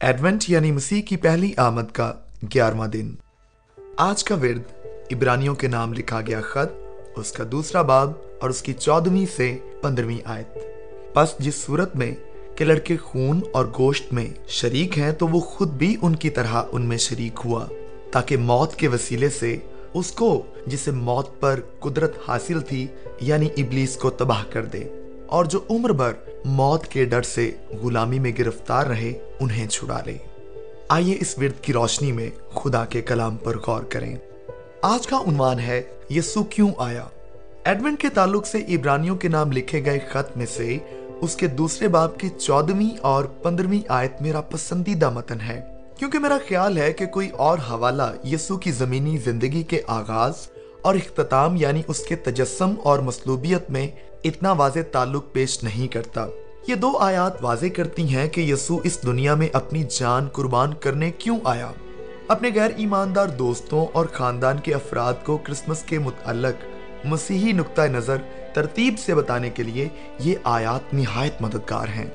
Advent یعنی مسیح کی پہلی آمد کا گیارہواں دن۔ آج کا ورد عبرانیوں کے نام لکھا گیا خط، اس کا دوسرا باب اور اس کی چودہویں سے پندرہویں آیت۔ پس جس صورت میں کہ لڑکے خون اور گوشت میں شریک ہیں، تو وہ خود بھی ان کی طرح ان میں شریک ہوا، تاکہ موت کے وسیلے سے اس کو، جسے موت پر قدرت حاصل تھی یعنی ابلیس کو تباہ کر دے۔ اور جو عمر بھر موت کے ڈر سے غلامی میں گرفتار رہے، انہیں چھڑا لے۔ آئیے اس ورد کی روشنی میں خدا کے کلام پر غور کریں۔ آج کا عنوان ہے، یسو کیوں آیا؟ ایڈونٹ کے تعلق سے عبرانیوں کے نام لکھے گئے خط میں سے اس کے دوسرے باب کی چودہویں اور پندرہویں آیت میرا پسندیدہ متن ہے۔ کیونکہ میرا خیال ہے کہ کوئی اور حوالہ یسو کی زمینی زندگی کے آغاز اور اختتام یعنی اس کے تجسم اور مصلوبیت میں اتنا واضح تعلق پیش نہیں کرتا۔ یہ دو آیات واضح کرتی ہیں کہ یسو اس دنیا میں اپنی جان قربان کرنے کیوں آیا۔ اپنے غیر ایماندار دوستوں اور خاندان کے افراد کو کرسمس کے متعلق مسیحی نقطہ نظر ترتیب سے بتانے کے لیے یہ آیات نہایت مددگار ہیں۔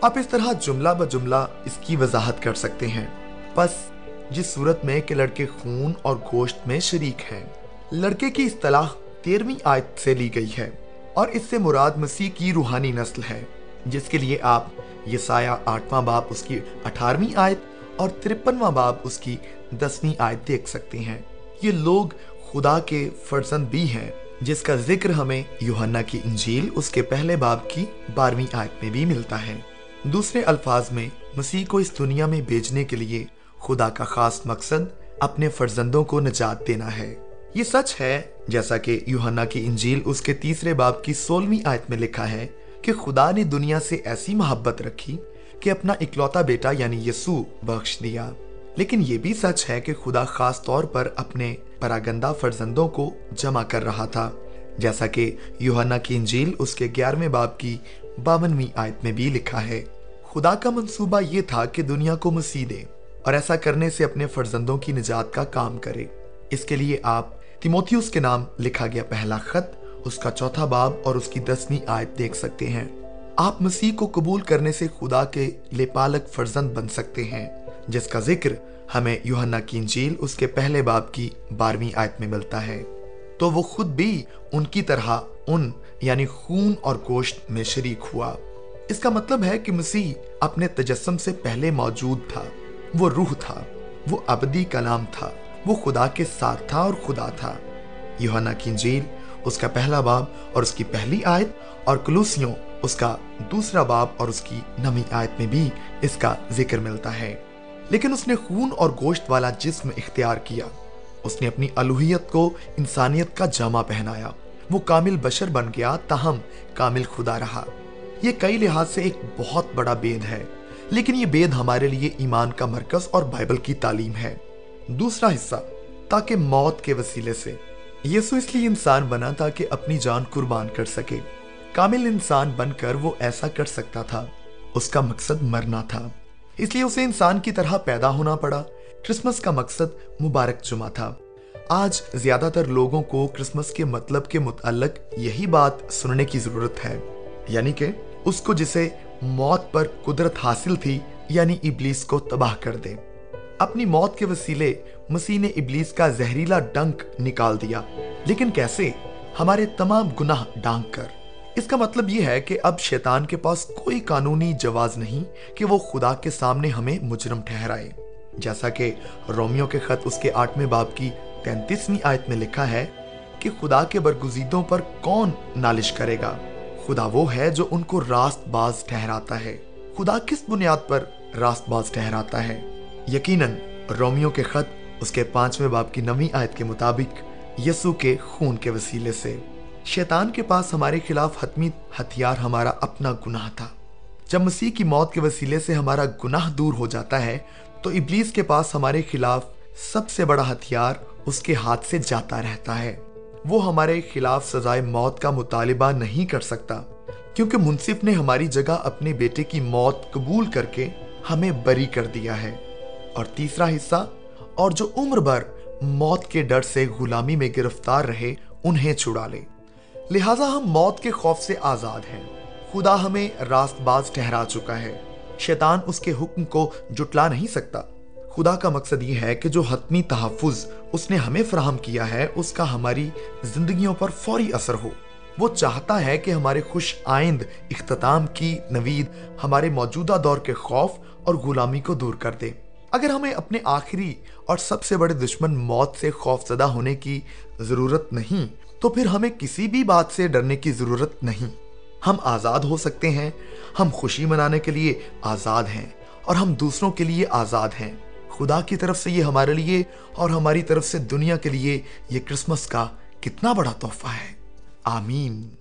آپ اس طرح جملہ بجملہ اس کی وضاحت کر سکتے ہیں۔ پس، جس صورت میں کہ لڑکے خون اور گوشت میں شریک ہیں۔ لڑکے کی اصطلاح تیرہویں آیت سے لی گئی ہے۔ اور اس سے مراد مسیح کی روحانی نسل ہے، جس کے لیے آپ یسایہ آٹھواں باپ اس کی اٹھارہویں آیت اور ترپنواں باپ اس کی دسویں آیت دیکھ سکتے ہیں۔ یہ لوگ خدا کے فرزند بھی ہیں، جس کا ذکر ہمیں یوہنا کی انجیل اس کے پہلے باب کی بارہویں آیت میں بھی ملتا ہے۔ دوسرے الفاظ میں، مسیح کو اس دنیا میں بیچنے کے لیے خدا کا خاص مقصد اپنے فرزندوں کو نجات دینا ہے۔ یہ سچ ہے جیسا کہ یوہنا کی انجیل اس کے تیسرے باب کی سولہویں آیت میں لکھا ہے کہ خدا نے دنیا سے ایسی محبت رکھی کہ اپنا اکلوتا بیٹا یعنی یسو بخش دیا۔ لیکن یہ بھی سچ ہے کہ خدا خاص طور پر اپنے پراگندہ فرزندوں کو جمع کر رہا تھا۔ جیسا کہ یوہنا کی انجیل اس کے گیارہویں باب کی باونویں آیت میں بھی لکھا ہے، خدا کا منصوبہ یہ تھا کہ دنیا کو مسیح دے اور ایسا کرنے سے اپنے فرزندوں کی نجات کا کام کرے۔ اس کے لیے آپ تیموتھیوس کے نام لکھا گیا پہلا خط، اس کا چوتھا باب اور اس کی دسویں آیت دیکھ سکتے ہیں۔ آپ مسیح کو قبول کرنے سے خدا کے لے پالک فرزند بن سکتے ہیں، جس کا ذکر ہمیں یوہنا کی انجیل اس کے پہلے باب کی بارہویں آیت میں ملتا ہے۔ تو وہ خود بھی ان کی طرح ان یعنی خون اور گوشت میں شریک ہوا۔ اس کا مطلب ہے کہ مسیح اپنے تجسم سے پہلے موجود تھا۔ وہ روح تھا، وہ ابدی کلام تھا۔ وہ خدا کے ساتھ تھا اور خدا تھا۔ یوہنا کی انجیل، اس کا پہلا باب اور اس کی پہلی آیت، اور کلوسیوں، اس کا دوسرا باب اور اس کی نمی آیت میں بھی اس کا ذکر ملتا ہے۔ لیکن اس نے خون اور گوشت والا جسم اختیار کیا۔ اس نے اپنی الوحیت کو انسانیت کا جامع پہنایا۔ وہ کامل بشر بن گیا، تاہم کامل خدا رہا۔ یہ کئی لحاظ سے ایک بہت بڑا بید ہے، لیکن یہ بید ہمارے لیے ایمان کا مرکز اور بائبل کی تعلیم ہے۔ دوسرا حصہ، تاکہ موت کے وسیلے سے۔ یسو اس لیے انسان بنا تھا کہ اپنی جان قربان کر سکے۔ کامل انسان بن کر وہ ایسا کر سکتا تھا۔ اس کا مقصد مرنا تھا۔ اس لیے اسے انسان کی طرح پیدا ہونا پڑا۔ کرسمس کا مقصد مبارک جمعہ تھا۔ آج زیادہ تر لوگوں کو کرسمس کے مطلب کے متعلق یہی بات سننے کی ضرورت ہے۔ یعنی کہ اس کو جسے موت پر قدرت حاصل تھی یعنی ابلیس کو تباہ کر دے۔ اپنی موت کے وسیلے مسیح نے ابلیس کا زہریلا ڈنک نکال دیا۔ لیکن کیسے؟ ہمارے تمام گناہ ڈانک کر۔ اس کا مطلب یہ ہے کہ اب شیطان کے پاس کوئی قانونی جواز نہیں کہ وہ خدا کے سامنے ہمیں مجرم ٹھہرائے۔ جیسا کہ رومیو کے خط اس کے آٹھویں باپ کی تینتیسویں آیت میں لکھا ہے کہ خدا کے برگزیدوں پر کون نالش کرے گا؟ خدا وہ ہے جو ان کو راست باز ٹھہراتا ہے۔ خدا کس بنیاد پر راست باز ٹھہراتا ہے؟ یقیناً، رومیو کے خط اس کے پانچویں باپ کی نویں آیت کے مطابق یسو کے خون کے وسیلے سے۔ شیطان کے پاس ہمارے خلاف حتمی ہتھیار ہمارا اپنا گناہ تھا۔ جب مسیح کی موت کے وسیلے سے ہمارا گناہ دور ہو جاتا ہے، تو ابلیس کے پاس ہمارے خلاف سب سے بڑا ہتھیار اس کے ہاتھ سے جاتا رہتا ہے۔ وہ ہمارے خلاف سزائے موت کا مطالبہ نہیں کر سکتا، کیونکہ منصف نے ہماری جگہ اپنے بیٹے کی موت قبول کر کے ہمیں بری کر دیا ہے۔ اور تیسرا حصہ، اور جو عمر بھر موت کے ڈر سے غلامی میں گرفتار رہے، انہیں چھڑا لے۔ لہٰذا ہم موت کے خوف سے آزاد ہیں۔ خدا ہمیں راست باز ٹھہرا چکا ہے۔ شیطان اس کے حکم کو جٹلا نہیں سکتا۔ خدا کا مقصد یہ ہے کہ جو حتمی تحفظ اس نے ہمیں فراہم کیا ہے، اس کا ہماری زندگیوں پر فوری اثر ہو۔ وہ چاہتا ہے کہ ہمارے خوش آئند، اختتام کی نوید ہمارے موجودہ دور کے خوف اور غلامی کو دور کر دے۔ اگر ہمیں اپنے آخری اور سب سے بڑے دشمن موت سے خوف زدہ ہونے کی ضرورت نہیں، تو پھر ہمیں کسی بھی بات سے ڈرنے کی ضرورت نہیں۔ ہم آزاد ہو سکتے ہیں، ہم خوشی منانے کے لیے آزاد ہیں اور ہم دوسروں کے لیے آزاد ہیں۔ خدا کی طرف سے یہ ہمارے لیے اور ہماری طرف سے دنیا کے لیے یہ کرسمس کا کتنا بڑا تحفہ ہے۔ آمین۔